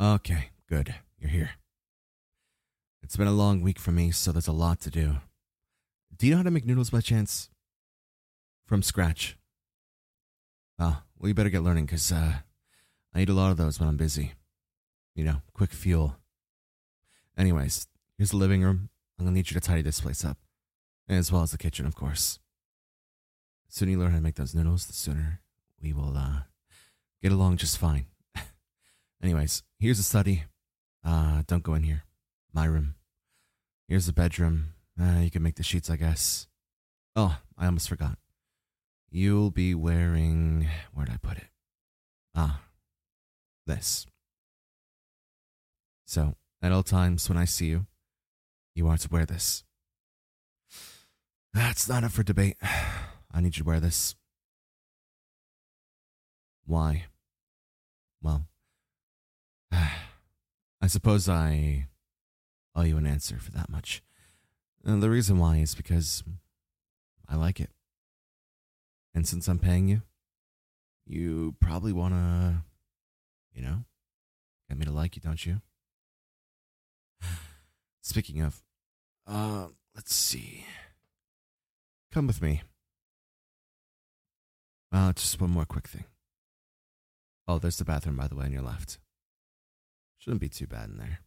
Okay, good. You're here. It's been a long week for me, so there's a lot to do. Do you know how to make noodles by chance? From scratch. Oh, well, you better get learning because uh, I eat a lot of those when I'm busy. You know, quick fuel. Anyways, here's the living room. I'm going to need you to tidy this place up, as well as the kitchen, of course. The sooner you learn how to make those noodles, the sooner we will uh, get along just fine. Anyways, here's the study. Uh, don't go in here. My room. Here's the bedroom. Uh, you can make the sheets, I guess. Oh, I almost forgot. You'll be wearing. Where'd I put it? Ah, this. So, at all times when I see you, you are to wear this. That's not up for debate. I need you to wear this. Why? Well, I suppose I owe you an answer for that much. And the reason why is because I like it. And since I'm paying you, you probably want to, you know, get me to like you, don't you? Speaking of, uh, let's see. Come with me. Uh, just one more quick thing. Oh, there's the bathroom, by the way, on your left. Shouldn't be too bad in there.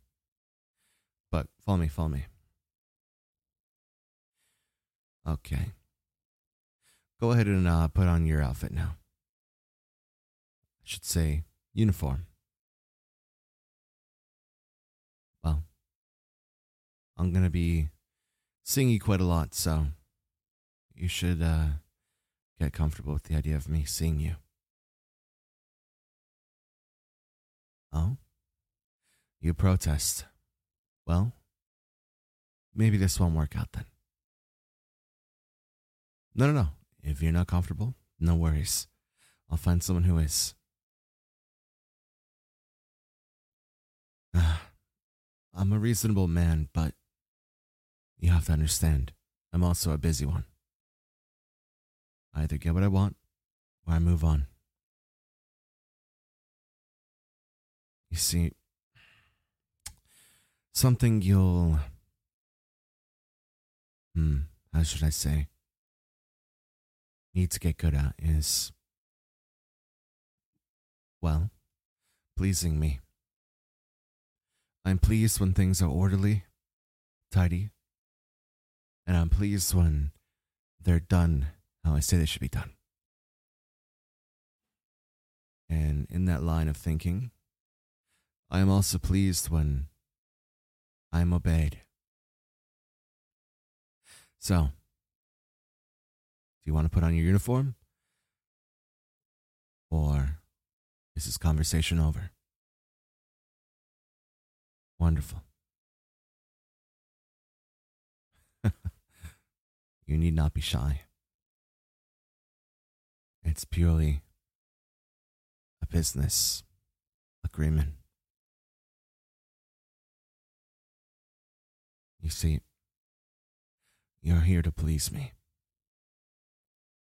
But follow me, follow me. Okay. Go ahead and uh, put on your outfit now. I should say uniform. Well, I'm going to be seeing you quite a lot, so you should uh, get comfortable with the idea of me seeing you. Oh? You protest. Well, maybe this won't work out then. No, no, no. If you're not comfortable, no worries. I'll find someone who is. Ah, I'm a reasonable man, but you have to understand, I'm also a busy one. I either get what I want or I move on. You see, something you'll. Hmm, how should I say? Need to get good at is. Well, pleasing me. I'm pleased when things are orderly, tidy, and I'm pleased when they're done how I say they should be done. And in that line of thinking, I am also pleased when I am obeyed. So, do you want to put on your uniform? Or is this conversation over? Wonderful. you need not be shy. It's purely a business agreement. See, you're here to please me.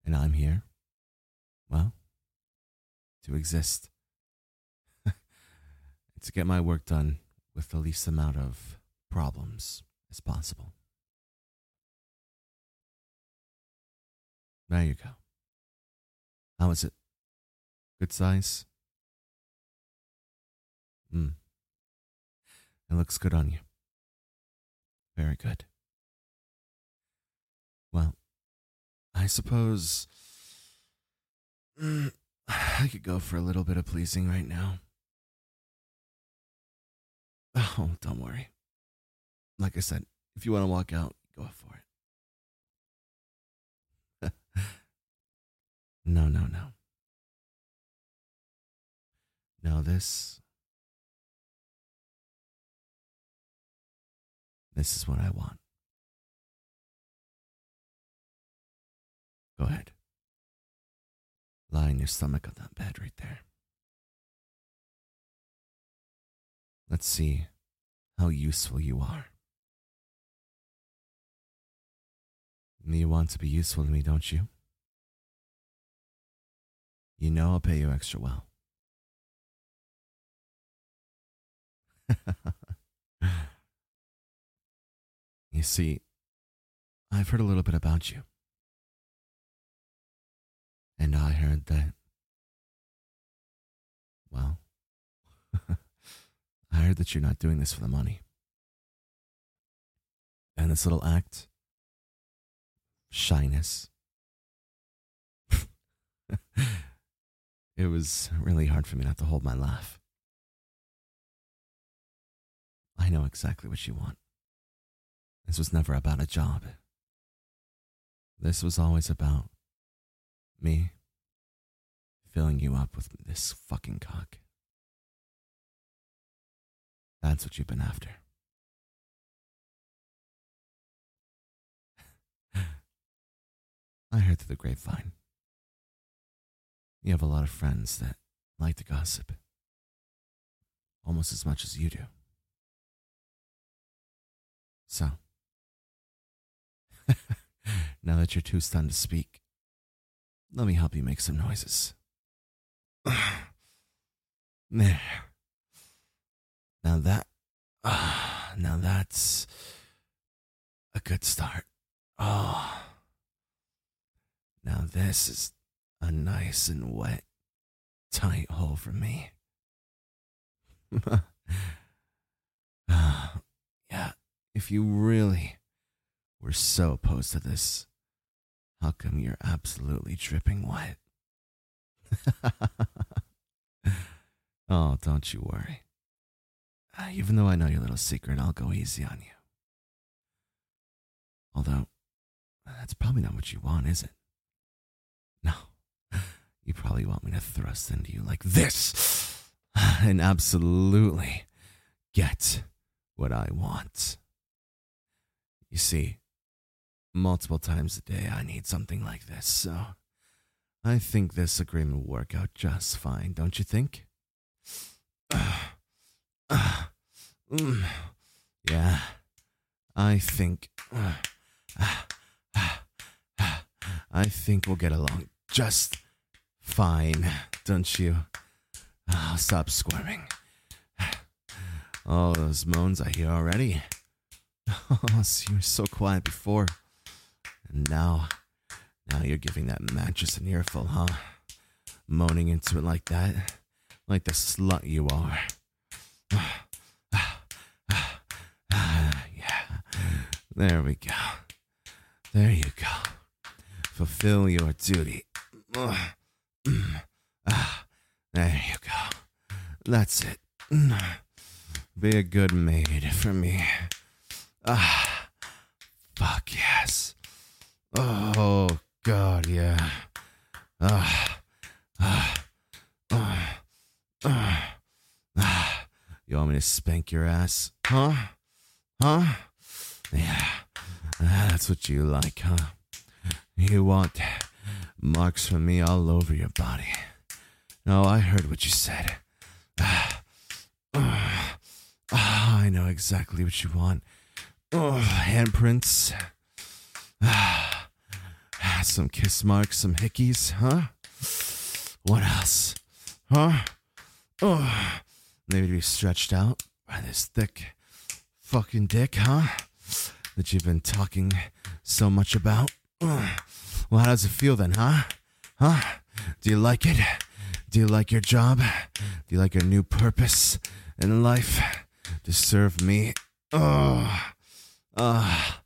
And I'm here, well, to exist. to get my work done with the least amount of problems as possible. There you go. How is it? Good size? Hmm. It looks good on you. Very good. Well, I suppose mm, I could go for a little bit of pleasing right now. Oh, don't worry. Like I said, if you want to walk out, go for it. no, no, no. No, this. This is what I want. Go ahead. Lie on your stomach on that bed right there. Let's see how useful you are. You want to be useful to me, don't you? You know I'll pay you extra well. you see, I've heard a little bit about you. And I heard that, well, I heard that you're not doing this for the money. And this little act, shyness, it was really hard for me not to hold my laugh. I know exactly what you want. This was never about a job. This was always about me filling you up with this fucking cock. That's what you've been after. I heard through the grapevine. You have a lot of friends that like to gossip almost as much as you do. So, now that you're too stunned to speak, let me help you make some noises. there. Now that, uh, now that's a good start. Oh. Now this is a nice and wet, tight hole for me. uh, yeah, if you really were so opposed to this, how come you're absolutely dripping wet? oh, don't you worry. Uh, even though I know your little secret, I'll go easy on you. Although, that's probably not what you want, is it? No. You probably want me to thrust into you like this and absolutely get what I want. You see, multiple times a day I need something like this, so I think this agreement will work out just fine, don't you think? yeah, I think. I think we'll get along just fine, don't you? Oh, stop squirming. All those moans I hear already. Oh, you were so quiet before. And now, now you're giving that mattress an earful, huh? Moaning into it like that. Like the slut you are. yeah. There we go. There you go. Fulfill your duty. There you go. That's it. Be a good maid for me. Ah, fuck yes. Oh, God, yeah. Ah, ah, ah, ah, ah. You want me to spank your ass? Huh? Huh? Yeah, that's what you like, huh? You want marks from me all over your body. No, I heard what you said. Ah, ah, ah, I know exactly what you want. Oh, handprints. Ah, some kiss marks, some hickeys, huh? What else? Huh? Oh, maybe to be stretched out by this thick fucking dick, huh? That you've been talking so much about. Well, how does it feel then, huh? Huh? Do you like it? Do you like your job? Do you like your new purpose in life? To serve me? Oh, ah,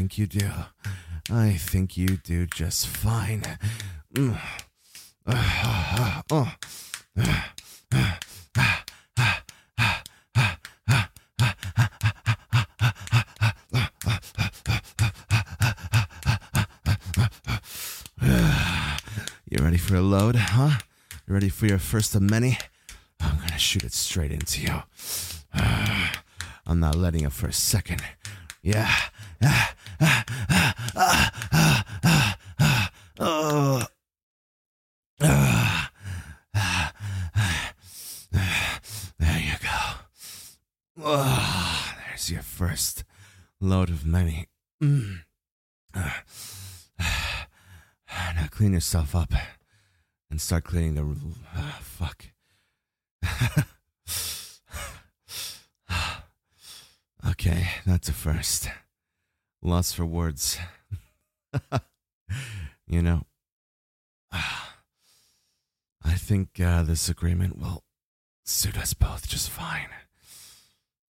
think you do. I think you do just fine. You ready for a load, huh? You ready for your first of many? I'm gonna shoot it straight into you. I'm not letting up for a second. Yeah. Oh. Oh, there's your first load of many. Mm. Uh, now clean yourself up and start cleaning the room. Uh, fuck. okay, that's a first. Lost for words. you know, I think uh, this agreement will suit us both just fine.